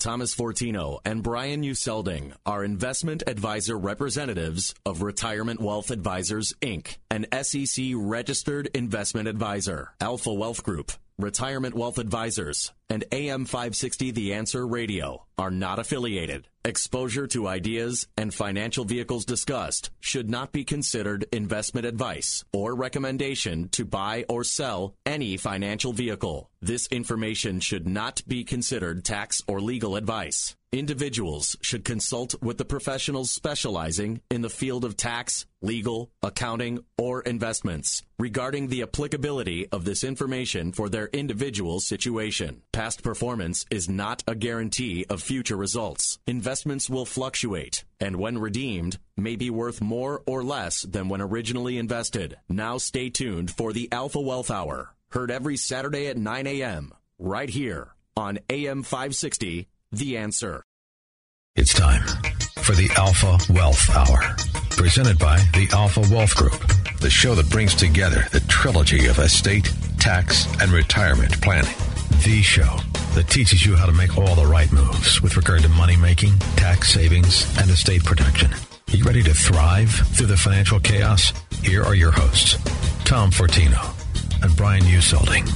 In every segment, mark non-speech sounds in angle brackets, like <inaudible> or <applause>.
Thomas Fortino and Brian Uselding are investment advisor representatives of Retirement Wealth Advisors, Inc., an SEC registered investment advisor. Alpha Wealth Group, Retirement Wealth Advisors, and AM 560 The Answer Radio are not affiliated. Exposure to ideas and financial vehicles discussed should not be considered investment advice or recommendation to buy or sell any financial vehicle. This information should not be considered tax or legal advice. Individuals should consult with the professionals specializing in the field of tax, legal, accounting, or investments regarding the applicability of this information for their individual situation. Past performance is not a guarantee of future results. Investments will fluctuate and when redeemed may be worth more or less than when originally invested. Now stay tuned for the Alpha Wealth Hour, heard every Saturday at 9 a.m. right here on AM 560 the answer. It's time for the Alpha Wealth Hour, presented by the Alpha Wealth Group, the show that brings together the trilogy of estate, tax, and retirement planning. The show that teaches you how to make all the right moves with regard to money making, tax savings, and estate protection. Are you ready to thrive through the financial chaos? Here are your hosts, Tom Fortino and Brian Uselding.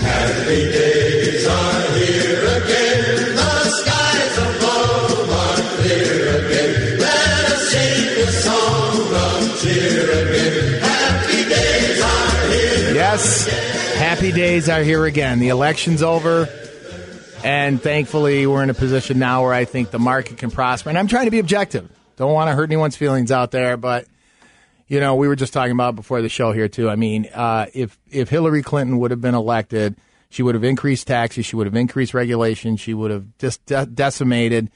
Happy days are here again. The skies above are clear again. Let us sing a song of cheer again. Happy days are here. Yes, happy days are here again. The election's over. And thankfully, we're in a position now where I think the market can prosper. And I'm trying to be objective. Don't want to hurt anyone's feelings out there, but you know, we were just talking about before the show here too. I mean, uh, if if Hillary Clinton would have been elected, she would have increased taxes, she would have increased regulation, she would have just de- decimated,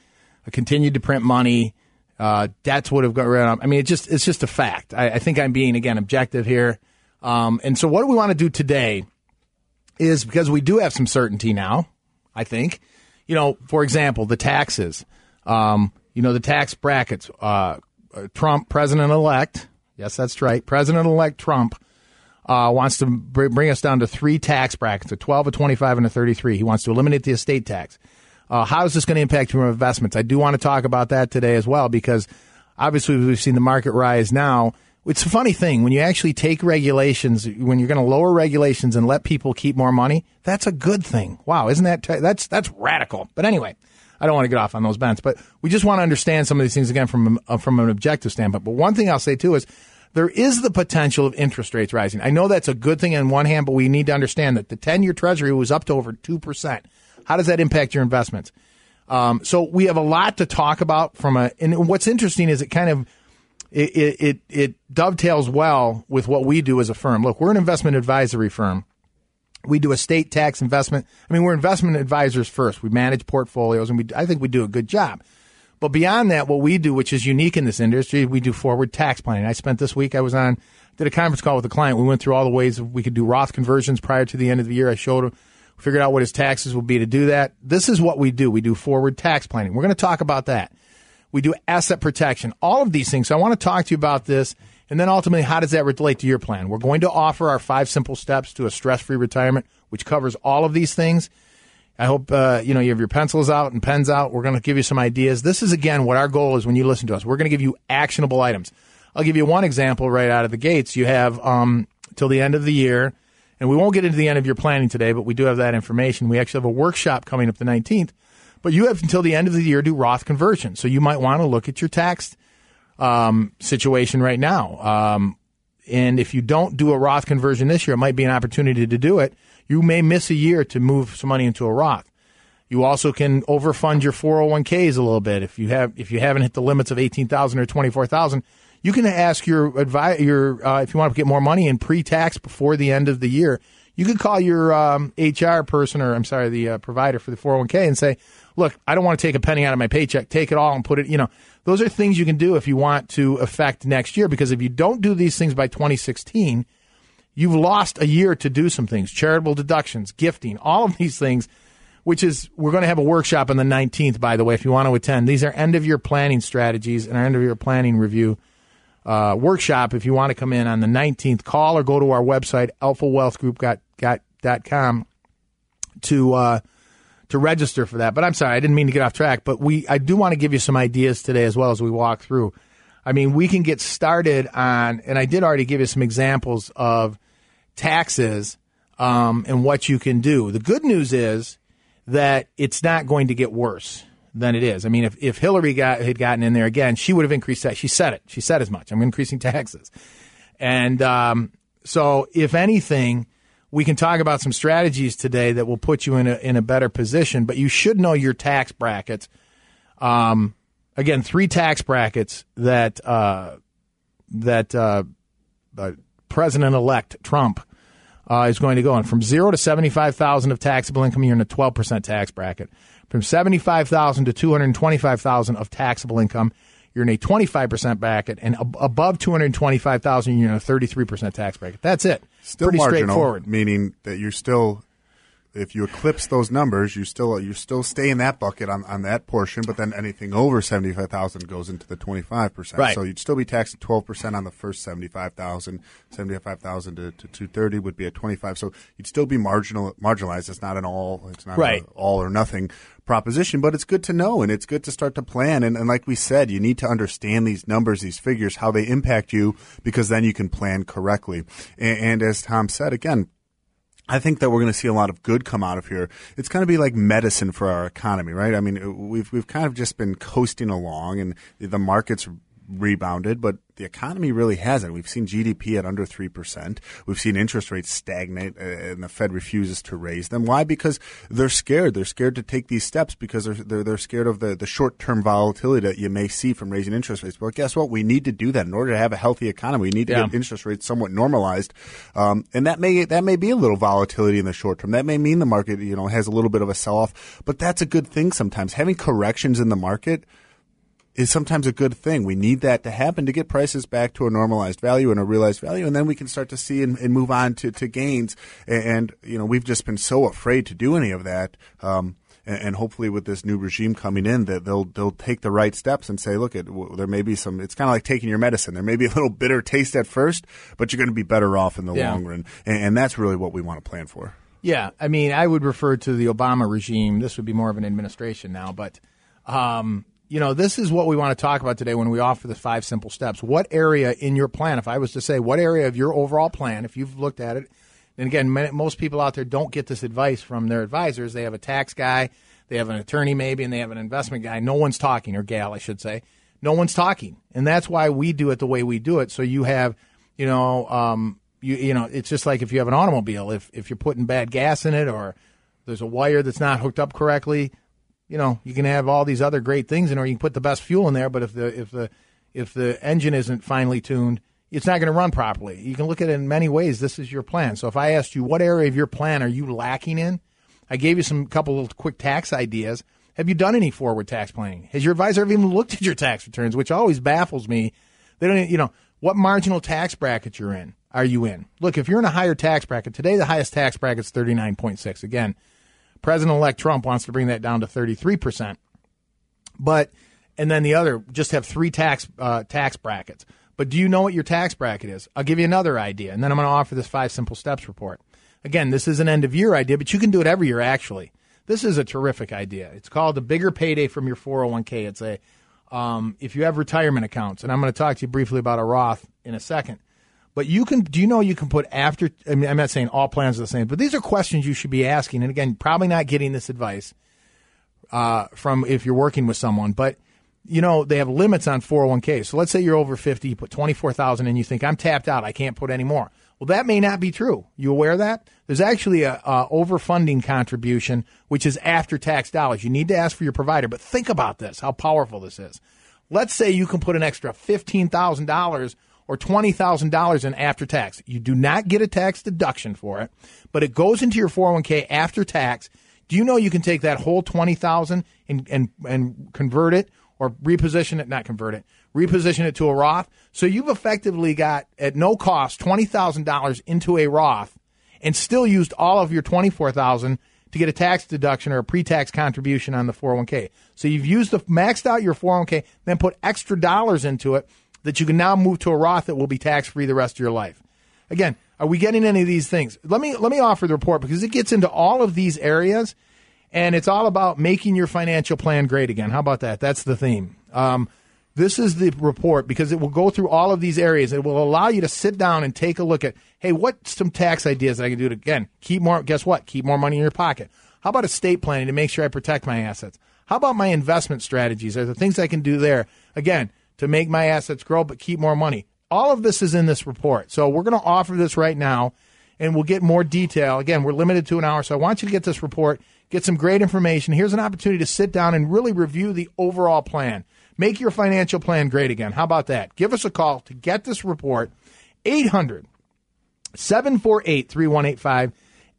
uh, continued to print money, uh, debts would have rid of. I mean, it just it's just a fact. I, I think I'm being again objective here. Um, and so, what do we want to do today? Is because we do have some certainty now. I think, you know, for example, the taxes. Um, you know, the tax brackets. Uh, Trump, president elect Yes, that's right. President elect Trump uh, wants to br- bring us down to three tax brackets a 12, a 25, and a 33. He wants to eliminate the estate tax. Uh, how is this going to impact your investments? I do want to talk about that today as well because obviously we've seen the market rise now. It's a funny thing when you actually take regulations, when you're going to lower regulations and let people keep more money, that's a good thing. Wow, isn't that t- that's that's radical? But anyway, I don't want to get off on those bents, but we just want to understand some of these things again from uh, from an objective standpoint. But one thing I'll say too is there is the potential of interest rates rising. I know that's a good thing on one hand, but we need to understand that the 10 year treasury was up to over 2%. How does that impact your investments? Um, so we have a lot to talk about from a, and what's interesting is it kind of, it, it, it dovetails well with what we do as a firm. Look, we're an investment advisory firm. We do estate tax investment. I mean, we're investment advisors first. We manage portfolios and we, I think we do a good job. But beyond that, what we do, which is unique in this industry, we do forward tax planning. I spent this week, I was on, did a conference call with a client. We went through all the ways we could do Roth conversions prior to the end of the year. I showed him, figured out what his taxes would be to do that. This is what we do. We do forward tax planning. We're going to talk about that. We do asset protection, all of these things. So I want to talk to you about this. And then ultimately, how does that relate to your plan? We're going to offer our five simple steps to a stress free retirement, which covers all of these things. I hope uh, you know you have your pencils out and pens out. We're going to give you some ideas. This is again what our goal is when you listen to us. We're going to give you actionable items. I'll give you one example right out of the gates. You have um, till the end of the year, and we won't get into the end of your planning today, but we do have that information. We actually have a workshop coming up the 19th. But you have until the end of the year to do Roth conversion. So you might want to look at your tax um, situation right now. Um, and if you don't do a Roth conversion this year, it might be an opportunity to do it. You may miss a year to move some money into a Roth. You also can overfund your 401ks a little bit if you have if you haven't hit the limits of 18,000 or 24,000. You can ask your advi- your uh, if you want to get more money in pre-tax before the end of the year. You could call your um, HR person, or I'm sorry, the uh, provider for the 401k, and say, "Look, I don't want to take a penny out of my paycheck. Take it all and put it." You know, those are things you can do if you want to affect next year. Because if you don't do these things by 2016, you've lost a year to do some things: charitable deductions, gifting, all of these things. Which is, we're going to have a workshop on the 19th, by the way, if you want to attend. These are end of year planning strategies and our end of year planning review uh, workshop. If you want to come in on the 19th, call or go to our website, alphawealthgroup.com to, uh, to register for that. But I'm sorry, I didn't mean to get off track, but we, I do want to give you some ideas today as well as we walk through. I mean, we can get started on, and I did already give you some examples of taxes um, and what you can do. The good news is that it's not going to get worse than it is. I mean, if, if Hillary got, had gotten in there again, she would have increased that. She said it. She said as much. I'm increasing <laughs> taxes. And um, so, if anything, we can talk about some strategies today that will put you in a, in a better position, but you should know your tax brackets. Um, again, three tax brackets that, uh, that uh, uh, President elect Trump uh, is going to go in from zero to seventy five thousand of taxable income. You're in a twelve percent tax bracket. From seventy five thousand to two hundred twenty five thousand of taxable income, you're in a twenty five percent bracket, and ab- above two hundred twenty five thousand, you're in a thirty three percent tax bracket. That's it. Still Pretty marginal, straightforward. meaning that you're still, if you eclipse those numbers, you still you still stay in that bucket on, on that portion. But then anything over seventy five thousand goes into the twenty five percent. Right. So you'd still be taxed at twelve percent on the first seventy five thousand. Seventy five thousand to, to two thirty would be at twenty five. So you'd still be marginal marginalized. It's not an all. It's not Right. a all or nothing proposition, but it's good to know and it's good to start to plan. And, and like we said, you need to understand these numbers, these figures, how they impact you, because then you can plan correctly. And, and as Tom said, again, I think that we're going to see a lot of good come out of here. It's going to be like medicine for our economy, right? I mean, we've we've kind of just been coasting along, and the markets rebounded, but the economy really hasn't. We've seen GDP at under three percent. We've seen interest rates stagnate, uh, and the Fed refuses to raise them. Why? Because they're scared. They're scared to take these steps because they're they're, they're scared of the, the short term volatility that you may see from raising interest rates. But guess what? We need to do that in order to have a healthy economy. We need to Yeah. get interest rates somewhat normalized, um, and that may that may be a little volatility in the short term. That may mean the market you know has a little bit of a sell off, but that's a good thing sometimes. Having corrections in the market is sometimes a good thing. We need that to happen to get prices back to a normalized value and a realized value, and then we can start to see and, and move on to, to gains. And, and you know, we've just been so afraid to do any of that. Um, and, and hopefully, with this new regime coming in, that they'll they'll take the right steps and say, look, it, w- there may be some. It's kind of like taking your medicine. There may be a little bitter taste at first, but you're going to be better off in the Yeah. long run. And, and that's really what we want to plan for. Yeah, I mean, I would refer to the Obama regime. This would be more of an administration now, but um, you know, this is what we want to talk about today when we offer the five simple steps. What area in your plan, if I was to say, what area of your overall plan, if you've looked at it, and again, most people out there don't get this advice from their advisors. They have a tax guy, they have an attorney maybe, and they have an investment guy. No one's talking, or gal, I should say. No one's talking, and that's why we do it the way we do it. So you have, you know, um, you you know, it's just like if you have an automobile, if if you're putting bad gas in it, or there's a wire that's not hooked up correctly, you know, you can have all these other great things in, or you can put the best fuel in there. But if the if the if the engine isn't finely tuned, it's not going to run properly. You can look at it in many ways. This is your plan. So if I asked you what area of your plan are you lacking in, I gave you some couple of quick tax ideas. Have you done any forward tax planning? Has your advisor even looked at your tax returns, which always baffles me? They don't, you know, what marginal tax bracket you're in. Are you in? Look, if you're in a higher tax bracket today, the highest tax bracket is 39.6. Again, President-elect Trump wants to bring that down to 33 percent. But and then the other just have three tax uh, tax brackets. But do you know what your tax bracket is? I'll give you another idea, and then I'm going to offer this five simple steps report. Again, this is an end of year idea, but you can do it every year. Actually, this is a terrific idea. It's called the bigger payday from your 401k. It's a um, if you have retirement accounts, and I'm going to talk to you briefly about a Roth in a second. But you can, do you know you can put after, I mean, I'm not saying all plans are the same, but these are questions you should be asking. And again, probably not getting this advice uh, from if you're working with someone, but you know, they have limits on 401k. So let's say you're over 50, you put 24,000 and you think I'm tapped out. I can't put any more. Well, that may not be true. You aware of that? There's actually a, a overfunding contribution, which is after tax dollars. You need to ask for your provider, but think about this, how powerful this is. Let's say you can put an extra $15,000 or $20,000 in after tax. You do not get a tax deduction for it, but it goes into your 401k after tax. Do you know you can take that whole 20,000 and and and convert it or reposition it, not convert it, reposition it to a Roth? So you've effectively got at no cost $20,000 into a Roth and still used all of your 24,000 to get a tax deduction or a pre-tax contribution on the 401k. So you've used the maxed out your 401k, then put extra dollars into it that you can now move to a Roth that will be tax free the rest of your life. Again, are we getting any of these things? Let me let me offer the report because it gets into all of these areas, and it's all about making your financial plan great again. How about that? That's the theme. Um, this is the report because it will go through all of these areas. It will allow you to sit down and take a look at, hey, what some tax ideas I can do to again keep more. Guess what? Keep more money in your pocket. How about estate planning to make sure I protect my assets? How about my investment strategies? Are the things I can do there again to make my assets grow but keep more money? All of this is in this report. So we're going to offer this right now, and we'll get more detail. Again, we're limited to an hour, so I want you to get this report, get some great information. Here's an opportunity to sit down and really review the overall plan. Make your financial plan great again. How about that? Give us a call to get this report. 800 748 3185.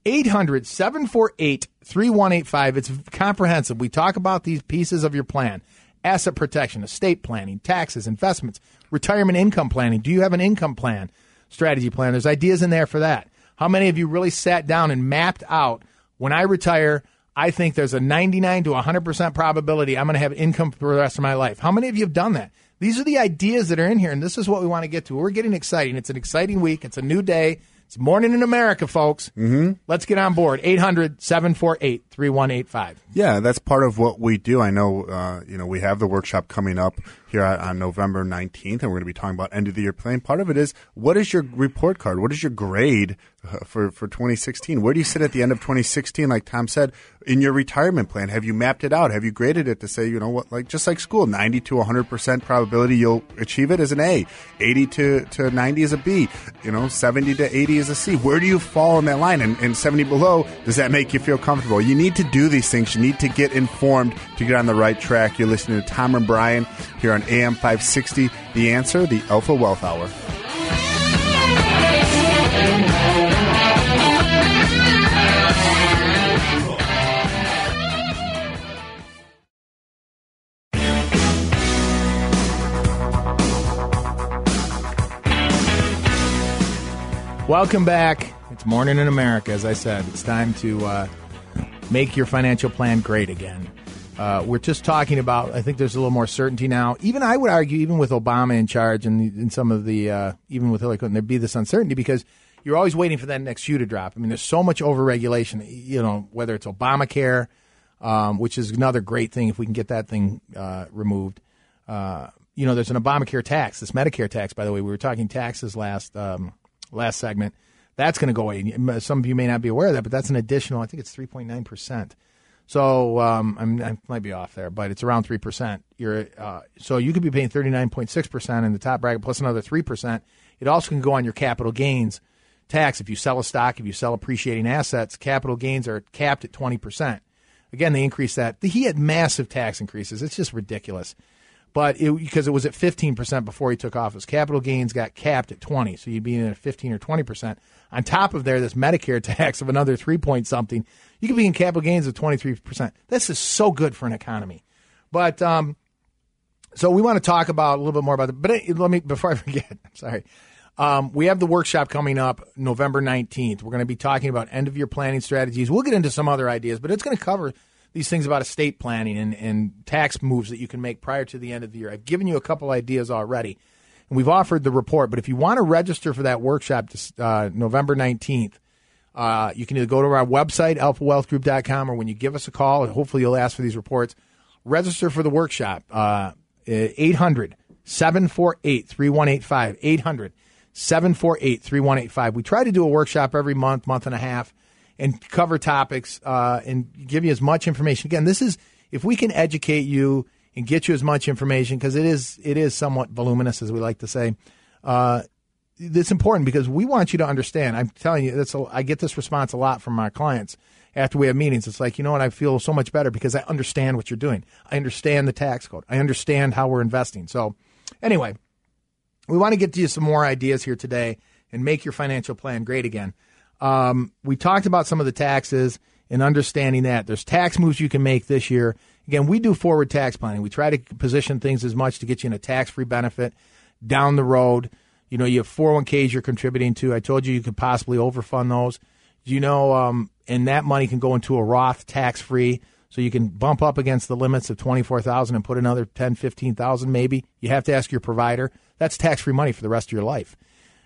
800 748 3185. It's comprehensive. We talk about these pieces of your plan asset protection, estate planning, taxes, investments, retirement income planning. Do you have an income plan, strategy plan? There's ideas in there for that. How many of you really sat down and mapped out when I retire? I think there's a 99 to 100% probability I'm going to have income for the rest of my life. How many of you have done that? These are the ideas that are in here, and this is what we want to get to. We're getting exciting. It's an exciting week. It's a new day. It's morning in America, folks. Mm-hmm. Let's get on board. 800 748 3185. Yeah, that's part of what we do. I know, uh, you know, we have the workshop coming up here on, on November 19th, and we're going to be talking about end of the year plan. Part of it is what is your report card? What is your grade uh, for, for 2016? Where do you sit at the end of 2016? Like Tom said, in your retirement plan, have you mapped it out? Have you graded it to say, you know what, like just like school, 90 to 100% probability you'll achieve it as an A, 80 to, to 90 is a B, you know, 70 to 80 is a C. Where do you fall in that line? And, and 70 below, does that make you feel comfortable? You need to do these things. You need to get informed to get on the right track. You're listening to Tom and Brian here on AM 560. The answer, the Alpha Wealth Hour. Welcome back. It's morning in America, as I said. It's time to uh, make your financial plan great again. Uh, we're just talking about. I think there's a little more certainty now. Even I would argue, even with Obama in charge and, and some of the, uh, even with Hillary Clinton, there'd be this uncertainty because you're always waiting for that next shoe to drop. I mean, there's so much overregulation. You know, whether it's Obamacare, um, which is another great thing if we can get that thing uh, removed. Uh, you know, there's an Obamacare tax, this Medicare tax. By the way, we were talking taxes last um, last segment. That's going to go away. Some of you may not be aware of that, but that's an additional. I think it's 3.9 percent. So um, I'm, I might be off there, but it's around three percent. You're uh, so you could be paying 39.6 percent in the top bracket plus another three percent. It also can go on your capital gains tax if you sell a stock, if you sell appreciating assets. Capital gains are capped at 20 percent. Again, they increased that. He had massive tax increases. It's just ridiculous but it, because it was at 15% before he took office. Capital gains got capped at 20, so you'd be in at 15 or 20%. On top of there, this Medicare <laughs> tax of another 3 point something, you could be in capital gains of 23%. This is so good for an economy. But um, so we want to talk about a little bit more about it. But let me, before I <laughs> forget, I'm sorry. Um, we have the workshop coming up November 19th. We're going to be talking about end of year planning strategies. We'll get into some other ideas, but it's going to cover these things about estate planning and, and tax moves that you can make prior to the end of the year. I've given you a couple ideas already, and we've offered the report. But if you want to register for that workshop uh, November 19th, uh, you can either go to our website, alphawealthgroup.com, or when you give us a call, and hopefully you'll ask for these reports, register for the workshop. Uh, 800 748 3185. 800 748 3185. We try to do a workshop every month, month and a half and cover topics uh, and give you as much information. Again, this is if we can educate you and get you as much information because it is it is somewhat voluminous, as we like to say. Uh, it's important because we want you to understand. I'm telling you, that's a, I get this response a lot from my clients after we have meetings. It's like you know what, I feel so much better because I understand what you're doing. I understand the tax code. I understand how we're investing. So, anyway, we want to get to you some more ideas here today and make your financial plan great again. Um, we talked about some of the taxes and understanding that there's tax moves you can make this year. Again, we do forward tax planning. We try to position things as much to get you in a tax free benefit down the road. You know, you have 401ks you're contributing to. I told you you could possibly overfund those. You know, um, and that money can go into a Roth tax free. So you can bump up against the limits of 24,000 and put another 10, 15,000 maybe. You have to ask your provider. That's tax free money for the rest of your life.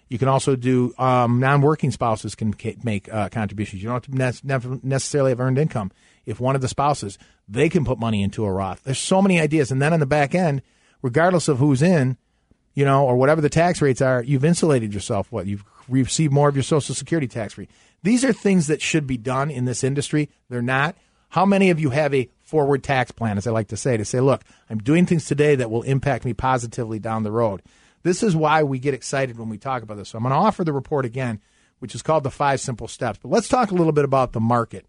You can also do um, non-working spouses can make uh, contributions. You don't have to necessarily have earned income. If one of the spouses, they can put money into a Roth. There's so many ideas, and then on the back end, regardless of who's in, you know, or whatever the tax rates are, you've insulated yourself. What you've received more of your Social Security tax free. These are things that should be done in this industry. They're not. How many of you have a forward tax plan, as I like to say, to say, look, I'm doing things today that will impact me positively down the road? This is why we get excited when we talk about this. So I'm going to offer the report again, which is called the five simple steps. But let's talk a little bit about the market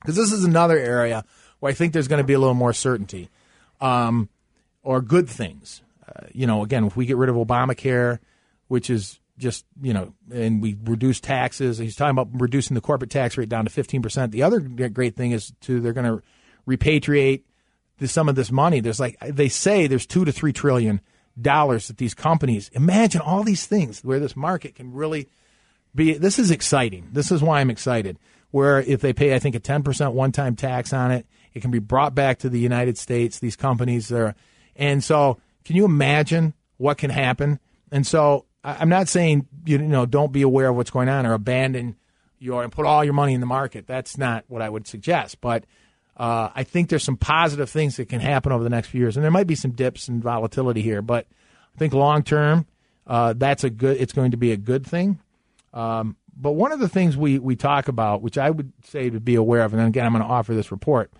because this is another area where I think there's going to be a little more certainty um, or good things. Uh, you know, again, if we get rid of Obamacare, which is just you know, and we reduce taxes. He's talking about reducing the corporate tax rate down to fifteen percent. The other great thing is to they're going to repatriate some of this money. There's like they say there's two to three trillion dollars that these companies imagine all these things where this market can really be. This is exciting. This is why I'm excited. Where if they pay, I think a 10% one time tax on it, it can be brought back to the United States. These companies are, and so can you imagine what can happen? And so I'm not saying you know don't be aware of what's going on or abandon your and put all your money in the market. That's not what I would suggest, but uh, I think there's some positive things that can happen over the next few years, and there might be some dips and volatility here, but I think long term, uh, that's a good. It's going to be a good thing. Um, but one of the things we we talk about, which I would say to be aware of, and again, I'm going to offer this report.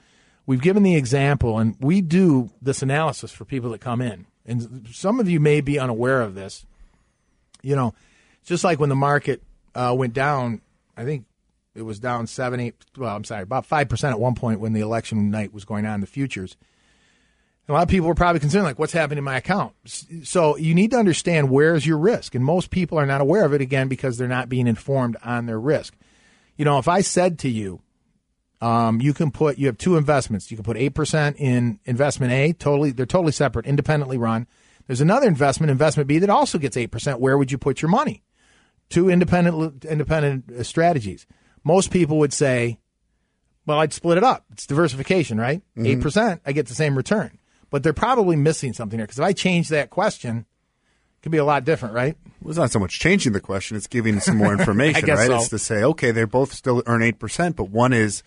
We've given the example, and we do this analysis for people that come in, and some of you may be unaware of this. You know, just like when the market uh, went down, I think it was down seven, eight. Well, I'm sorry, about five percent at one point when the election night was going on. The futures. A lot of people were probably concerned, like, what's happening in my account? So you need to understand where's your risk, and most people are not aware of it again because they're not being informed on their risk. You know, if I said to you, um, you can put you have two investments. You can put eight percent in investment A, totally they're totally separate, independently run. There's another investment, investment B, that also gets eight percent. Where would you put your money? Two independent independent uh, strategies most people would say, well, I'd split it up. It's diversification, right? Mm-hmm. 8%, I get the same return. But they're probably missing something here because if I change that question, it could be a lot different, right? Well, it's not so much changing the question, it's giving some more <laughs> information, right? So. It's to say, okay, they both still earn 8%, but one is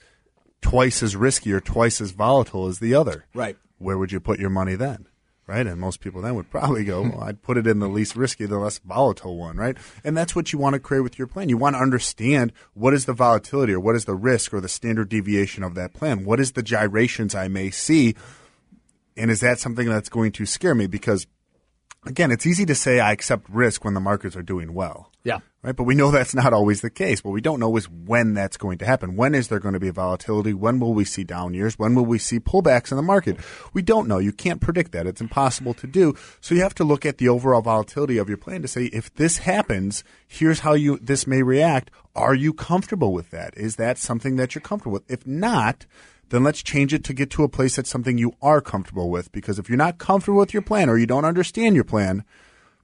twice as risky or twice as volatile as the other. Right. Where would you put your money then? Right? And most people then would probably go, well, I'd put it in the least risky, the less volatile one, right? And that's what you want to create with your plan. You want to understand what is the volatility or what is the risk or the standard deviation of that plan? What is the gyrations I may see? And is that something that's going to scare me? Because again, it's easy to say I accept risk when the markets are doing well. Yeah. Right. But we know that's not always the case. What we don't know is when that's going to happen. When is there going to be volatility? When will we see down years? When will we see pullbacks in the market? We don't know. You can't predict that. It's impossible to do. So you have to look at the overall volatility of your plan to say, if this happens, here's how you, this may react. Are you comfortable with that? Is that something that you're comfortable with? If not, then let's change it to get to a place that's something you are comfortable with. Because if you're not comfortable with your plan or you don't understand your plan,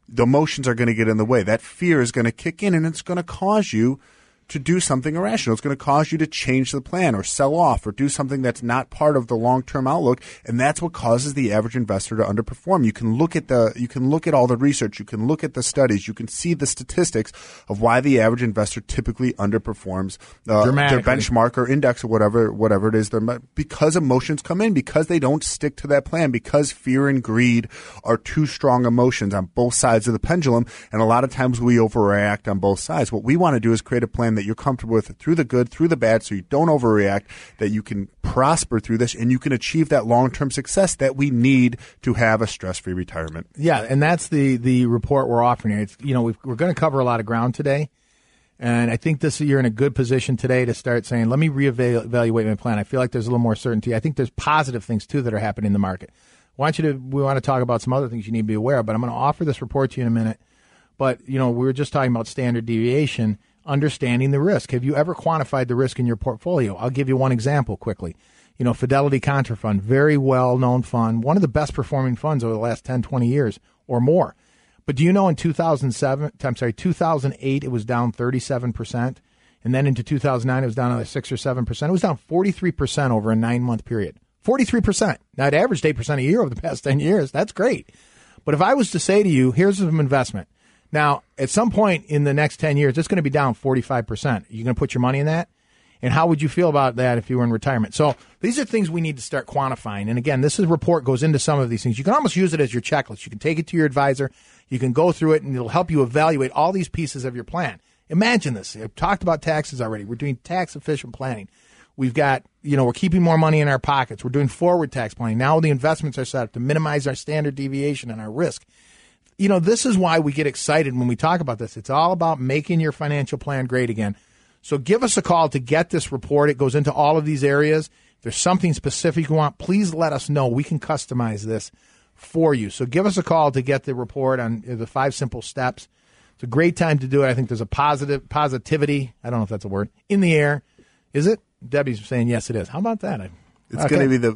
the emotions are going to get in the way. That fear is going to kick in and it's going to cause you to do something irrational. It's going to cause you to change the plan or sell off or do something that's not part of the long-term outlook, and that's what causes the average investor to underperform. You can look at the you can look at all the research, you can look at the studies, you can see the statistics of why the average investor typically underperforms uh, their benchmark or index or whatever whatever it is. because emotions come in, because they don't stick to that plan, because fear and greed are two strong emotions on both sides of the pendulum, and a lot of times we overreact on both sides. What we want to do is create a plan that you're comfortable with through the good, through the bad, so you don't overreact, that you can prosper through this and you can achieve that long term success that we need to have a stress free retirement. Yeah, and that's the, the report we're offering. It's, you know, we are going to cover a lot of ground today. And I think this you're in a good position today to start saying, let me reevaluate my plan. I feel like there's a little more certainty. I think there's positive things too that are happening in the market. I want you to we want to talk about some other things you need to be aware of, but I'm going to offer this report to you in a minute. But you know, we were just talking about standard deviation, understanding the risk. Have you ever quantified the risk in your portfolio? I'll give you one example quickly. You know, Fidelity Contrafund, very well known fund, one of the best performing funds over the last 10, 20 years or more. But do you know in 2007, I'm sorry, 2008, it was down 37%. And then into 2009, it was down another 6 or 7%. It was down 43% over a nine month period. 43%. Now, it averaged 8% a year over the past 10 years. That's great. But if I was to say to you, here's some investment. Now, at some point in the next 10 years, it's going to be down 45%. You're you going to put your money in that? And how would you feel about that if you were in retirement? So these are things we need to start quantifying. And again, this is report goes into some of these things. You can almost use it as your checklist. You can take it to your advisor. You can go through it and it'll help you evaluate all these pieces of your plan. Imagine this. I've talked about taxes already. We're doing tax efficient planning. We've got, you know, we're keeping more money in our pockets. We're doing forward tax planning. Now the investments are set up to minimize our standard deviation and our risk. You know, this is why we get excited when we talk about this. It's all about making your financial plan great again. So give us a call to get this report. It goes into all of these areas. If there's something specific you want, please let us know. We can customize this for you. So give us a call to get the report on uh, the five simple steps. It's a great time to do it. I think there's a positive positivity. I don't know if that's a word in the air. Is it? Debbie's saying yes, it is. How about that? I, It's going to be the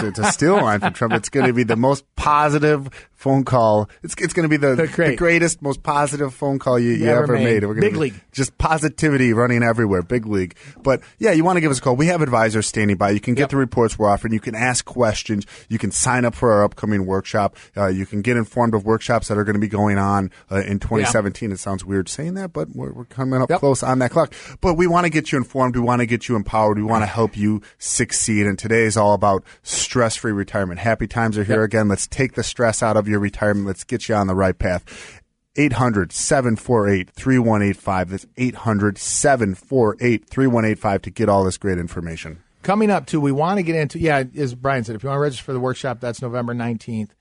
to, to steal line from Trump. It's going to be the most positive phone call. It's it's going to be the, The great. the greatest, most positive phone call you, you, ever made. made. We're Big league. just positivity running everywhere. Big league. But yeah, you want to give us a call. We have advisors standing by. You can get Yep. the reports we're offering. You can ask questions. You can sign up for our upcoming workshop. Uh, you can get informed of workshops that are going to be going on uh, in 2017. It sounds weird saying that, but we're, we're coming up Yep. close on that clock. But we want to get you informed. We want to get you empowered. We want to help you succeed. And today is all about stress-free retirement. Happy times are here Yep. again. Let's take the stress out of your retirement. Let's get you on the right path. 800 748 3185. That's 800 748 3185 to get all this great information. Coming up too, we want to get into yeah, as Brian said, if you want to register for the workshop, that's November nineteenth.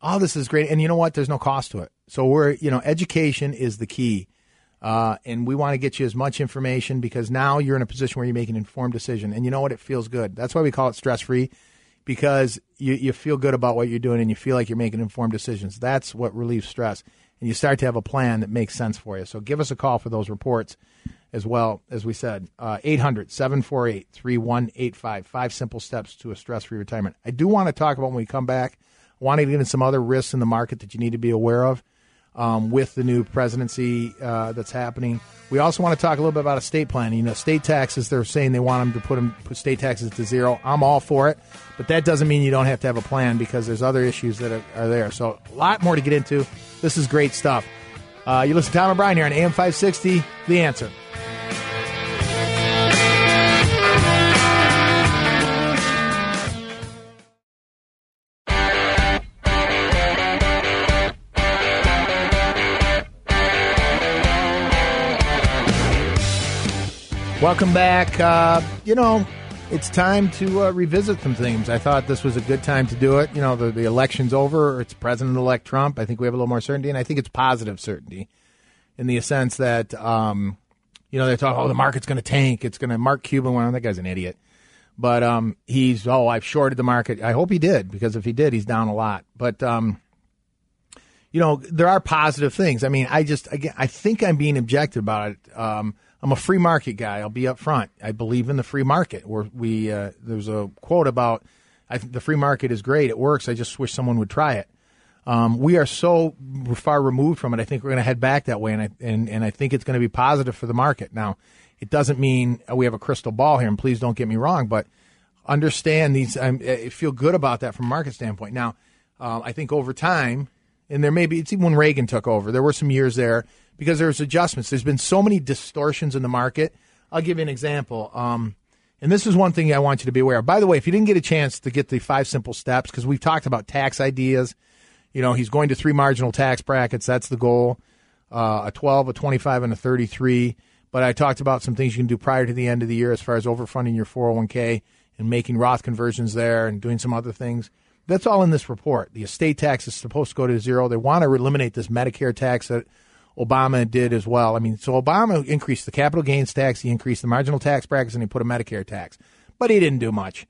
All this is great, and you know what? There's no cost to it. So we're you know, education is the key, uh, and we want to get you as much information because now you're in a position where you make an informed decision, and you know what? It feels good. That's why we call it stress free, because you you feel good about what you're doing and you feel like you're making informed decisions. That's what relieves stress, and you start to have a plan that makes sense for you. So give us a call for those reports as well, as we said, uh, 800 748 3185. Five simple steps to a stress free retirement. I do want to talk about when we come back, I want to get into some other risks in the market that you need to be aware of um, with the new presidency uh, that's happening. We also want to talk a little bit about estate planning. You know, state taxes, they're saying they want them to put, them, put state taxes to zero. I'm all for it, but that doesn't mean you don't have to have a plan because there's other issues that are, are there. So, a lot more to get into. This is great stuff. Uh, you listen to Tom and Brian here on AM 560, The Answer. Welcome back. Uh, you know, it's time to uh, revisit some things. I thought this was a good time to do it. You know, the, the election's over. It's President elect Trump. I think we have a little more certainty, and I think it's positive certainty in the sense that, um, you know, they talk, oh, the market's going to tank. It's going to, Mark Cuban went on. That guy's an idiot. But um, he's, oh, I've shorted the market. I hope he did, because if he did, he's down a lot. But, um, you know, there are positive things. I mean, I just, again, I think I'm being objective about it. Um, I'm a free market guy. I'll be up front. I believe in the free market. Where we, uh, there's a quote about, the free market is great. It works. I just wish someone would try it. Um, we are so far removed from it. I think we're going to head back that way, and I and, and I think it's going to be positive for the market. Now, it doesn't mean we have a crystal ball here, and please don't get me wrong, but understand these. I'm, I feel good about that from a market standpoint. Now, um, I think over time, and there may be it's even when Reagan took over, there were some years there because there's adjustments. There's been so many distortions in the market. I'll give you an example. Um, and this is one thing I want you to be aware of. By the way, if you didn't get a chance to get the five simple steps, because we've talked about tax ideas, you know, he's going to three marginal tax brackets. That's the goal uh, a 12, a 25, and a 33. But I talked about some things you can do prior to the end of the year as far as overfunding your 401k and making Roth conversions there and doing some other things. That's all in this report. The estate tax is supposed to go to zero. They want to eliminate this Medicare tax that Obama did as well. I mean, so Obama increased the capital gains tax, he increased the marginal tax brackets, and he put a Medicare tax, but he didn't do much.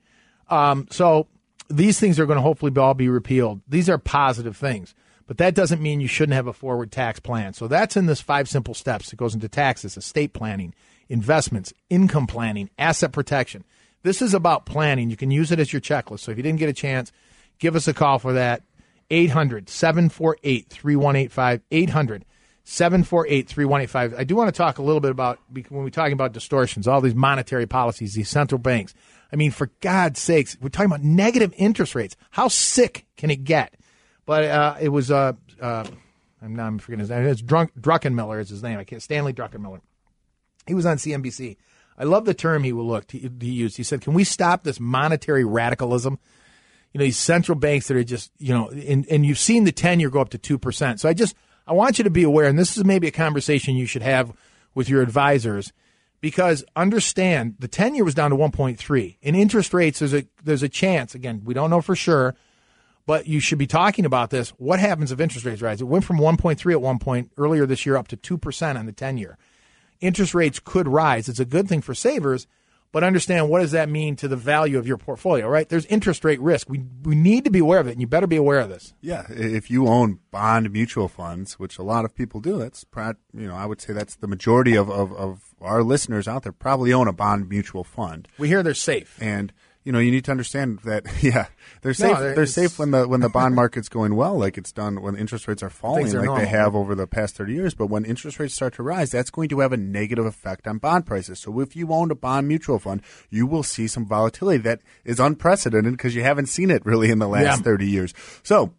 Um, so these things are going to hopefully all be repealed. These are positive things, but that doesn't mean you shouldn't have a forward tax plan. So that's in this five simple steps. It goes into taxes, estate planning, investments, income planning, asset protection. This is about planning. You can use it as your checklist. So if you didn't get a chance, give us a call for that. 800 748 3185. 800 748 3185. I do want to talk a little bit about, when we're talking about distortions, all these monetary policies, these central banks. I mean, for God's sakes, we're talking about negative interest rates. How sick can it get? But uh, it was, uh, uh, I'm not I'm forgetting his name. It's Drunk, Druckenmiller is his name. I can't, Stanley Druckenmiller. He was on CNBC. I love the term he looked he, he used. He said, "Can we stop this monetary radicalism? You know, these central banks that are just you know, and, and you've seen the ten year go up to two percent. So I just I want you to be aware, and this is maybe a conversation you should have with your advisors, because understand the ten year was down to one point three. In interest rates, there's a there's a chance. Again, we don't know for sure, but you should be talking about this. What happens if interest rates rise? It went from 1.3 at one point earlier this year up to 2% on the 10 year. Interest rates could rise. It's a good thing for savers, but understand what does that mean to the value of your portfolio, right? There's interest rate risk. We, we need to be aware of it, and you better be aware of this. Yeah, if you own bond mutual funds, which a lot of people do, that's you know I would say that's the majority of, of, of our listeners out there probably own a bond mutual fund, We hear they're safe. and you know you need to understand that <laughs> yeah they're safe they're- they're safe when the when the bond market's going well like it's done when interest rates are falling are like normal. they have over the past 30 years but when interest rates start to rise that's going to have a negative effect on bond prices so if you own a bond mutual fund you will see some volatility that is unprecedented because you haven't seen it really in the last Yeah. 30 years so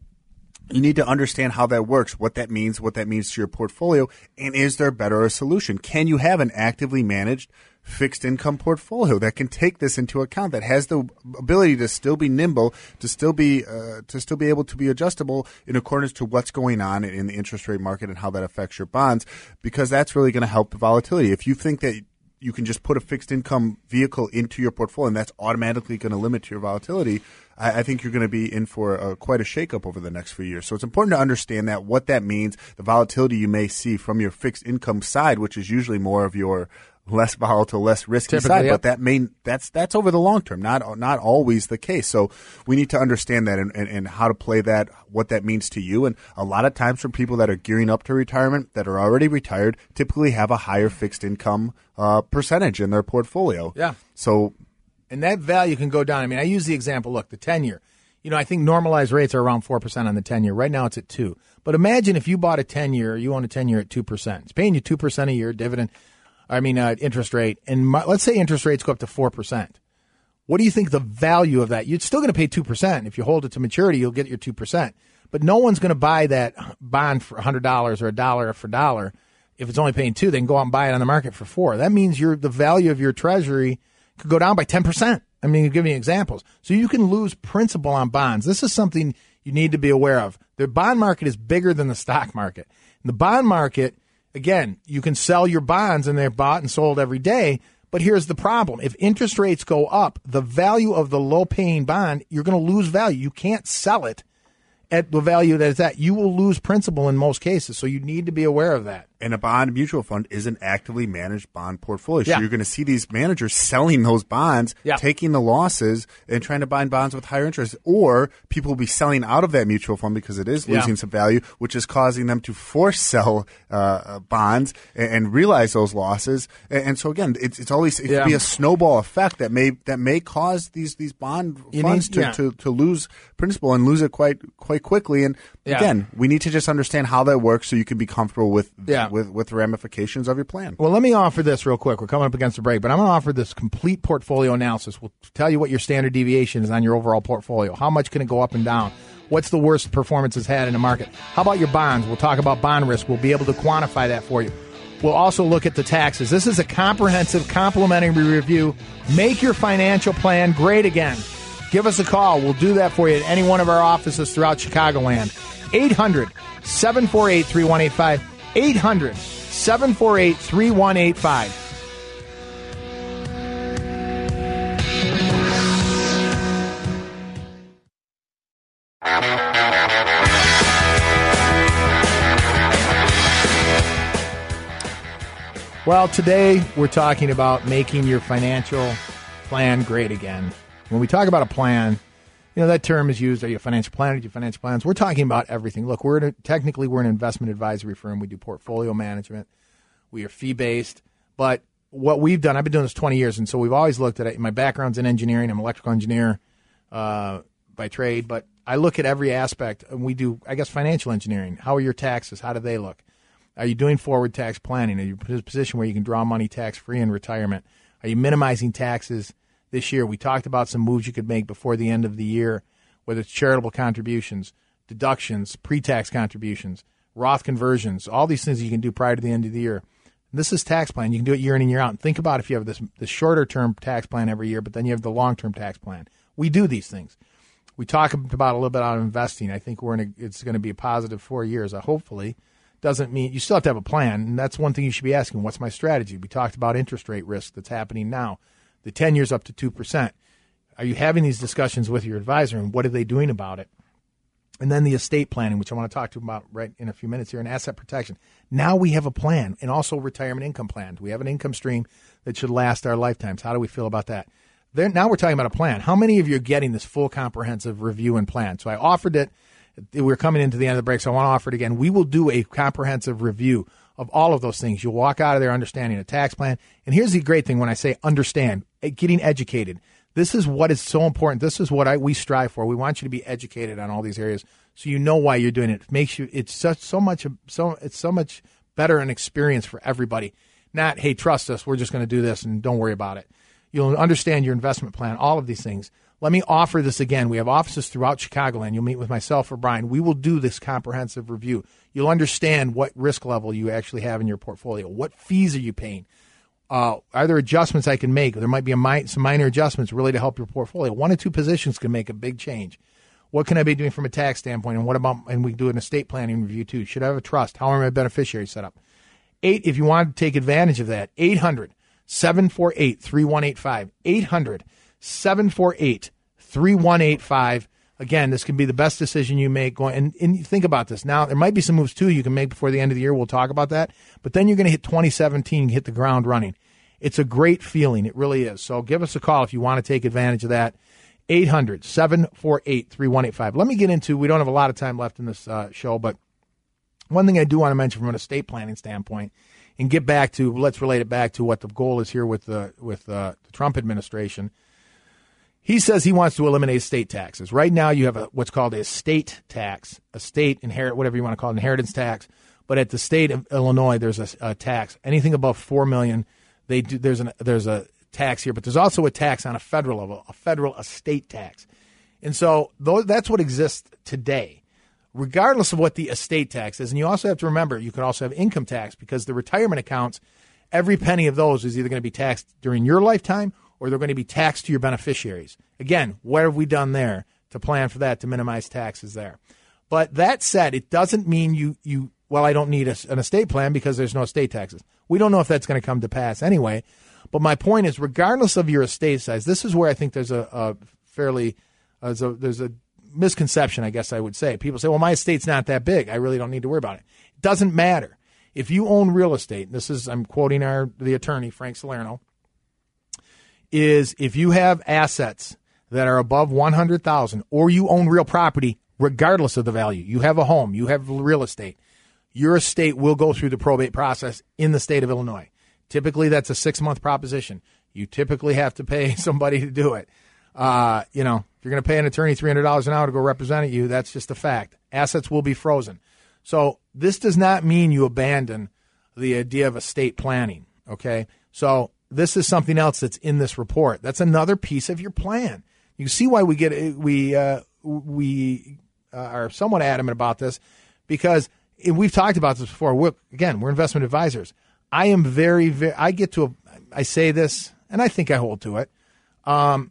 you need to understand how that works, what that means, what that means to your portfolio, and is there better a solution? Can you have an actively managed fixed income portfolio that can take this into account, that has the ability to still be nimble, to still be uh, to still be able to be adjustable in accordance to what's going on in the interest rate market and how that affects your bonds? Because that's really going to help the volatility. If you think that you can just put a fixed income vehicle into your portfolio, and that's automatically going to limit your volatility. I, think you're going to be in for a, quite a shakeup over the next few years. So it's important to understand that what that means, the volatility you may see from your fixed income side, which is usually more of your less volatile, less risky Typically, side, yep. but that may that's that's over the long term, not not always the case. So we need to understand that and, and, and how to play that, what that means to you. And a lot of times for people that are gearing up to retirement, that are already retired, typically have a higher fixed income uh, percentage in their portfolio. Yeah. So and that value can go down. I mean, I use the example. Look, the ten year. You know, I think normalized rates are around four percent on the ten year. Right now, it's at two. But imagine if you bought a ten year, you own a ten year at two percent. It's paying you two percent a year dividend. I mean, uh, interest rate, and my, let's say interest rates go up to four percent. What do you think the value of that? You're still going to pay two percent. If you hold it to maturity, you'll get your two percent. But no one's going to buy that bond for hundred dollars or a dollar for dollar. If it's only paying two, they can go out and buy it on the market for four. That means your the value of your treasury could go down by ten percent. I mean, give me examples. So you can lose principal on bonds. This is something you need to be aware of. The bond market is bigger than the stock market. The bond market, again, you can sell your bonds and they're bought and sold every day. But here's the problem. If interest rates go up, the value of the low paying bond, you're going to lose value. You can't sell it at the value that it's at. You will lose principal in most cases. So you need to be aware of that. And a bond mutual fund is an actively managed bond portfolio. So Yeah. you're going to see these managers selling those bonds, Yeah. taking the losses, and trying to buy bonds with higher interest. Or people will be selling out of that mutual fund because it is Yeah. losing some value, which is causing them to force sell uh, bonds and, and realize those losses. And, and so again, it's, it's always it Yeah. could be a snowball effect that may that may cause these these bond You funds need- to, yeah. to, to lose principal and lose it quite quite quickly. And Yeah. again, we need to just understand how that works so you can be comfortable with Yeah. With with the ramifications of your plan. Well, let me offer this real quick. We're coming up against the break, but I'm going to offer this complete portfolio analysis. We'll tell you what your standard deviation is on your overall portfolio. How much can it go up and down? What's the worst performance it's had in the market? How about your bonds? We'll talk about bond risk. We'll be able to quantify that for you. We'll also look at the taxes. This is a comprehensive, complimentary review. Make your financial plan great again. Give us a call. We'll do that for you at any one of our offices throughout Chicagoland. 800 748 3185. 800 748 3185. Well, today we're talking about making your financial plan great again. When we talk about a plan, You know that term is used. Are you a financial planner? Do you financial plans? We're talking about everything. Look, we're a, technically we're an investment advisory firm. We do portfolio management. We are fee based, but what we've done, I've been doing this 20 years, and so we've always looked at it. My background's in engineering. I'm an electrical engineer uh, by trade, but I look at every aspect, and we do, I guess, financial engineering. How are your taxes? How do they look? Are you doing forward tax planning? Are you in a position where you can draw money tax free in retirement? Are you minimizing taxes this year? We talked about some moves you could make before the end of the year, whether it's charitable contributions, deductions, pre tax contributions, Roth conversions, all these things you can do prior to the end of the year. This is tax plan. You can do it year in and year out. And think about if you have this the shorter term tax plan every year, but then you have the long term tax plan. We do these things. We talk about a little bit on investing. I think we're in a, it's going to be a positive four years. Uh, hopefully, doesn't mean you still have to have a plan, and that's one thing you should be asking. What's my strategy? We talked about interest rate risk that's happening now. The ten years up to two percent. Are you having these discussions with your advisor, and what are they doing about it? And then the estate planning, which I want to talk to you about right in a few minutes here, and asset protection. Now we have a plan, and also retirement income plans. We have an income stream that should last our lifetimes. How do we feel about that? Then now we're talking about a plan. How many of you are getting this full comprehensive review and plan? So I offered it. We're coming into the end of the break, so I want to offer it again. We will do a comprehensive review of all of those things. You'll walk out of there understanding a tax plan. And here's the great thing when I say understand, getting educated. This is what is so important. This is what I, we strive for. We want you to be educated on all these areas, so you know why you're doing it. It makes you. It's such so much. So it's so much better an experience for everybody. Not hey, trust us. We're just going to do this and don't worry about it. You'll understand your investment plan. All of these things. Let me offer this again. We have offices throughout Chicagoland. You'll meet with myself or Brian. We will do this comprehensive review. You'll understand what risk level you actually have in your portfolio. What fees are you paying? Uh, are there adjustments I can make? There might be mi- some minor adjustments really to help your portfolio. One or two positions can make a big change. What can I be doing from a tax standpoint? And what about, and we do an estate planning review too. Should I have a trust? How are my beneficiaries set up? Eight, if you want to take advantage of that, 800 748 3185. 800 748 3185. Again, this can be the best decision you make going and, and think about this. Now, there might be some moves too you can make before the end of the year. We'll talk about that. But then you're going to hit 2017, hit the ground running. It's a great feeling. It really is. So give us a call if you want to take advantage of that. 800 748 3185. Let me get into, we don't have a lot of time left in this uh, show, but one thing I do want to mention from an estate planning standpoint and get back to, let's relate it back to what the goal is here with the, with uh, the Trump administration. He says he wants to eliminate state taxes. Right now, you have a, what's called a state tax, a state inherit, whatever you want to call it, inheritance tax. But at the state of Illinois, there's a, a tax. Anything above four million, they do. There's an there's a tax here, but there's also a tax on a federal level, a federal estate tax. And so that's what exists today, regardless of what the estate tax is. And you also have to remember, you can also have income tax because the retirement accounts, every penny of those is either going to be taxed during your lifetime or they're going to be taxed to your beneficiaries. Again, what have we done there to plan for that to minimize taxes there? But that said, it doesn't mean you, you well, I don't need a, an estate plan because there's no estate taxes. We don't know if that's going to come to pass anyway. But my point is, regardless of your estate size, this is where I think there's a, a fairly uh, there's, a, there's a misconception, I guess I would say. People say, well, my estate's not that big. I really don't need to worry about it. It doesn't matter. If you own real estate, this is, I'm quoting our, the attorney, Frank Salerno, is if you have assets that are above 100,000 or you own real property, regardless of the value, you have a home, you have real estate, your estate will go through the probate process in the state of Illinois. Typically, that's a six month proposition. You typically have to pay <laughs> somebody to do it. Uh, you know, if you're going to pay an attorney $300 an hour to go represent you, that's just a fact. Assets will be frozen. So this does not mean you abandon the idea of estate planning. Okay. So this is something else that's in this report. That's another piece of your plan. You see why we get we uh, we uh, are somewhat adamant about this because we've talked about this before. We're, again, we're investment advisors. I am very, very. I get to. A, I say this, and I think I hold to it. Um,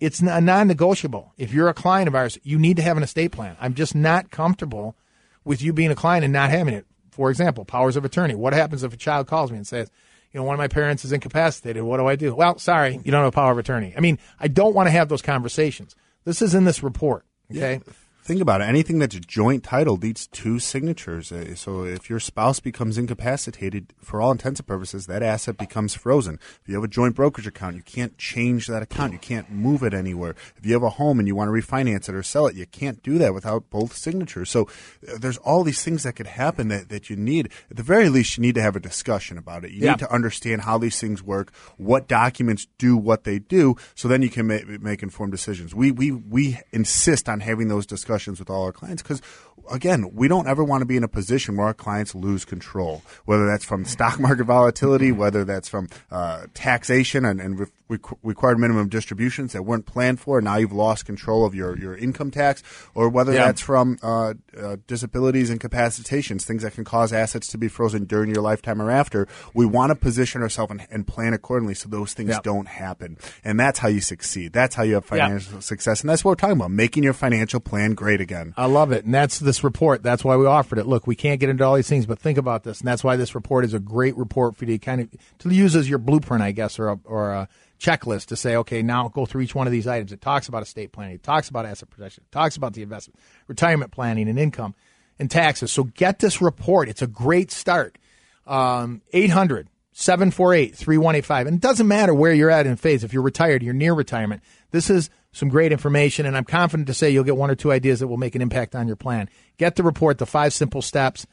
it's a non-negotiable. If you're a client of ours, you need to have an estate plan. I'm just not comfortable with you being a client and not having it. For example, powers of attorney. What happens if a child calls me and says, you know, one of my parents is incapacitated. What do I do? Well, sorry, you don't have a power of attorney. I mean, I don't want to have those conversations. This is in this report. Okay. Yeah. Think about it. Anything that's joint title needs two signatures. Uh, So if your spouse becomes incapacitated, for all intents and purposes, that asset becomes frozen. If you have a joint brokerage account, you can't change that account. You can't move it anywhere. If you have a home and you want to refinance it or sell it, you can't do that without both signatures. So uh, there's all these things that could happen that, that you need. At the very least, you need to have a discussion about it. You Yeah. need to understand how these things work, what documents do what they do, so then you can ma- make informed decisions. We we we insist on having those discussions with all our clients because again, we don't ever want to be in a position where our clients lose control, whether that's from stock <laughs> market volatility, whether that's from uh, taxation and, and re- requ- required minimum distributions that weren't planned for, and now you've lost control of your, your income tax, or whether Yeah. that's from uh, uh, disabilities and capacitations, things that can cause assets to be frozen during your lifetime or after. We want to position ourselves and, and plan accordingly so those things Yeah. don't happen. And that's how you succeed. That's how you have Yeah. financial success. And that's what we're talking about, making your financial plan great again. I love it. And that's this report. That's why we offered it. Look, we can't get into all these things, but think about this. And that's why this report is a great report for you to kind of to use as your blueprint, I guess, or a, or a checklist to say, okay, now go through each one of these items. It talks about estate planning. It talks about asset protection. It talks about the investment, retirement planning and income and taxes. So get this report. It's a great start. Um, 800 748 3185. And it doesn't matter where you're at in phase. If you're retired, you're near retirement. This is some great information, and I'm confident to say you'll get one or two ideas that will make an impact on your plan. Get the report, the five simple steps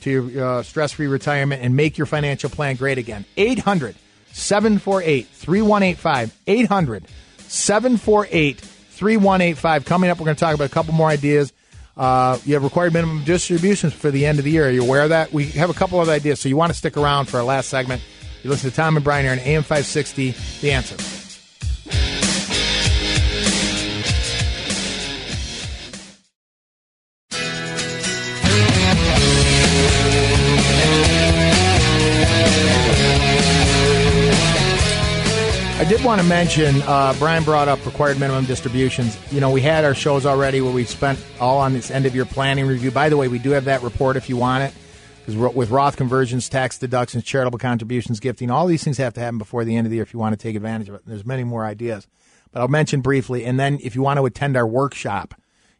to your uh, stress free retirement, and make your financial plan great again. 800 748 3185. 800 748 3185. Coming up, we're going to talk about a couple more ideas. Uh, you have required minimum distributions for the end of the year. Are you aware of that? We have a couple of ideas, so you want to stick around for our last segment. You listen to Tom and Brian here on AM 560, The Answer. Did want to mention, uh, Brian brought up required minimum distributions. You know, we had our shows already where we spent all on this end of year planning review. By the way, we do have that report if you want it. Because with Roth conversions, tax deductions, charitable contributions, gifting, all these things have to happen before the end of the year if you want to take advantage of it. There's many more ideas. But I'll mention briefly. And then if you want to attend our workshop,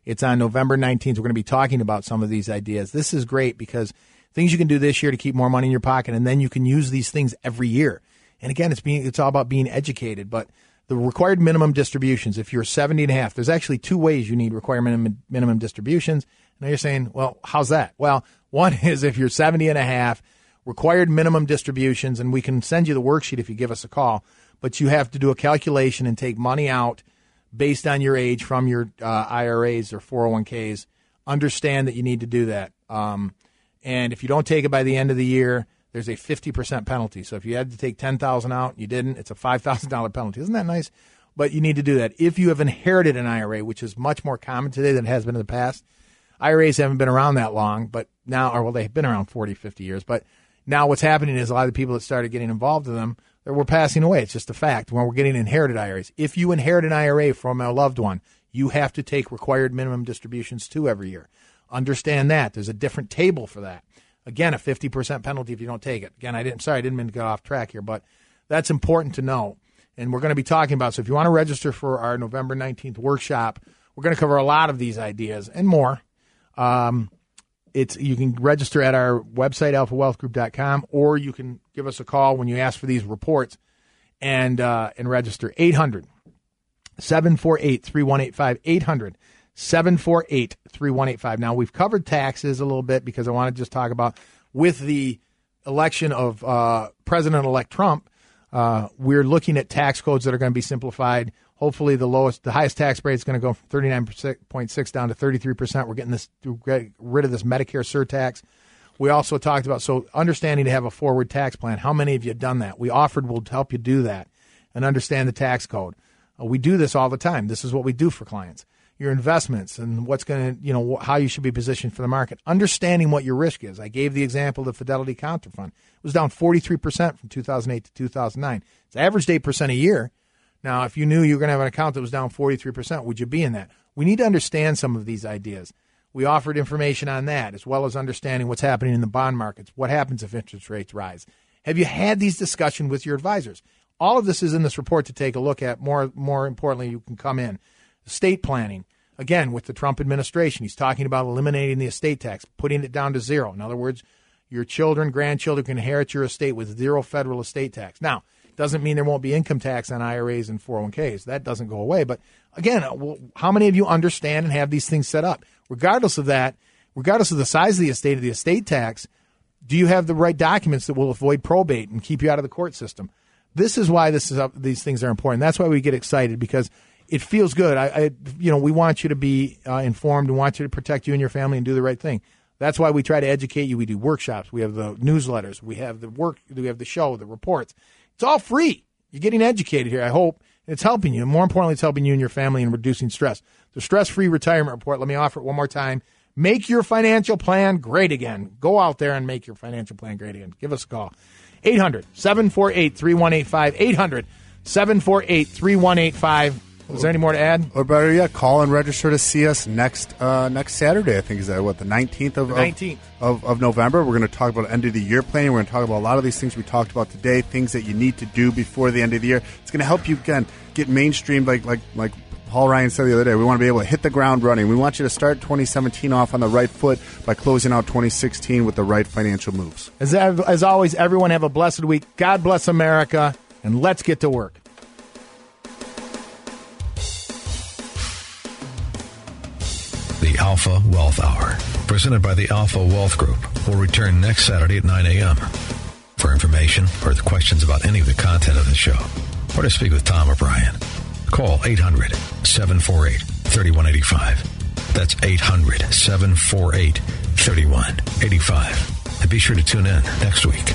it's on November 19th. We're going to be talking about some of these ideas. This is great because things you can do this year to keep more money in your pocket, and then you can use these things every year. And again, it's being it's all about being educated. But the required minimum distributions, if you're 70 and a half, there's actually two ways you need required minimum, minimum distributions. Now you're saying, well, how's that? Well, one <laughs> is if you're 70 and a half, required minimum distributions, and we can send you the worksheet if you give us a call, but you have to do a calculation and take money out based on your age from your uh, IRAs or 401ks. Understand that you need to do that. Um, and if you don't take it by the end of the year, there's a 50% penalty. So if you had to take 10,000 out, you didn't, it's a $5,000 penalty. Isn't that nice? But you need to do that. If you have inherited an IRA, which is much more common today than it has been in the past, IRAs haven't been around that long, but now, or well, they've been around 40, 50 years. But now what's happening is a lot of the people that started getting involved in them, they we're passing away. It's just a fact. When we're getting inherited IRAs, if you inherit an IRA from a loved one, you have to take required minimum distributions too every year. Understand that. There's a different table for that. Again, a 50% penalty if you don't take it. Again, I didn't, sorry, I didn't mean to get off track here, but that's important to know. And we're going to be talking about, so if you want to register for our November 19th workshop, we're going to cover a lot of these ideas and more. Um, it's you can register at our website alphawealthgroup.com or you can give us a call when you ask for these reports and uh, and register 800 748 3185 800 748 3185 now we've covered taxes a little bit because i want to just talk about with the election of uh, president-elect trump uh, we're looking at tax codes that are going to be simplified. Hopefully the lowest the highest tax rate is going to go from 39.6 down to 33% we're getting this get rid of this medicare surtax. We also talked about so understanding to have a forward tax plan how many of you have done that? We offered will help you do that and understand the tax code. Uh, we do this all the time. This is what we do for clients your investments and what's going to you know how you should be positioned for the market understanding what your risk is i gave the example of the fidelity Contrafund it was down 43% from 2008 to 2009 it's averaged 8% a year now, if you knew you were going to have an account that was down 43%, would you be in that? We need to understand some of these ideas. We offered information on that, as well as understanding what's happening in the bond markets. What happens if interest rates rise? Have you had these discussions with your advisors? All of this is in this report to take a look at. More, more importantly, you can come in. Estate planning. again, with the Trump administration, he's talking about eliminating the estate tax, putting it down to zero. In other words, your children, grandchildren can inherit your estate with zero federal estate tax. Now, doesn't mean there won't be income tax on IRAs and 401ks. That doesn't go away. But again, uh, how many of you understand and have these things set up? Regardless of that, regardless of the size of the estate of the estate tax, do you have the right documents that will avoid probate and keep you out of the court system? This is why this is up, these things are important. That's why we get excited because it feels good. I, I you know, we want you to be uh, informed and want you to protect you and your family and do the right thing. That's why we try to educate you. We do workshops. We have the newsletters. We have the work. We have the show, the reports. It's all free. You're getting educated here. I hope it's helping you. More importantly, it's helping you and your family in reducing stress. The stress-free retirement report. Let me offer it one more time. Make your financial plan great again. Go out there and make your financial plan great again. Give us a call. 800 748 3185. 800 748 3185. Is there any more to add? Or better yet, call and register to see us next uh, next Saturday. I think is that what the nineteenth of nineteenth of, of, November. We're going to talk about end of the year planning. We're going to talk about a lot of these things we talked about today, things that you need to do before the end of the year. It's going to help you again get mainstreamed, like like like Paul Ryan said the other day. We want to be able to hit the ground running. We want you to start 2017 off on the right foot by closing out 2016 with the right financial moves. As as always, everyone have a blessed week. God bless America, and let's get to work. The Alpha Wealth Hour, presented by the Alpha Wealth Group, will return next Saturday at 9 a.m. For information or questions about any of the content of the show, or to speak with Tom or Brian, call 800 748 3185. That's 800 748 3185. And be sure to tune in next week.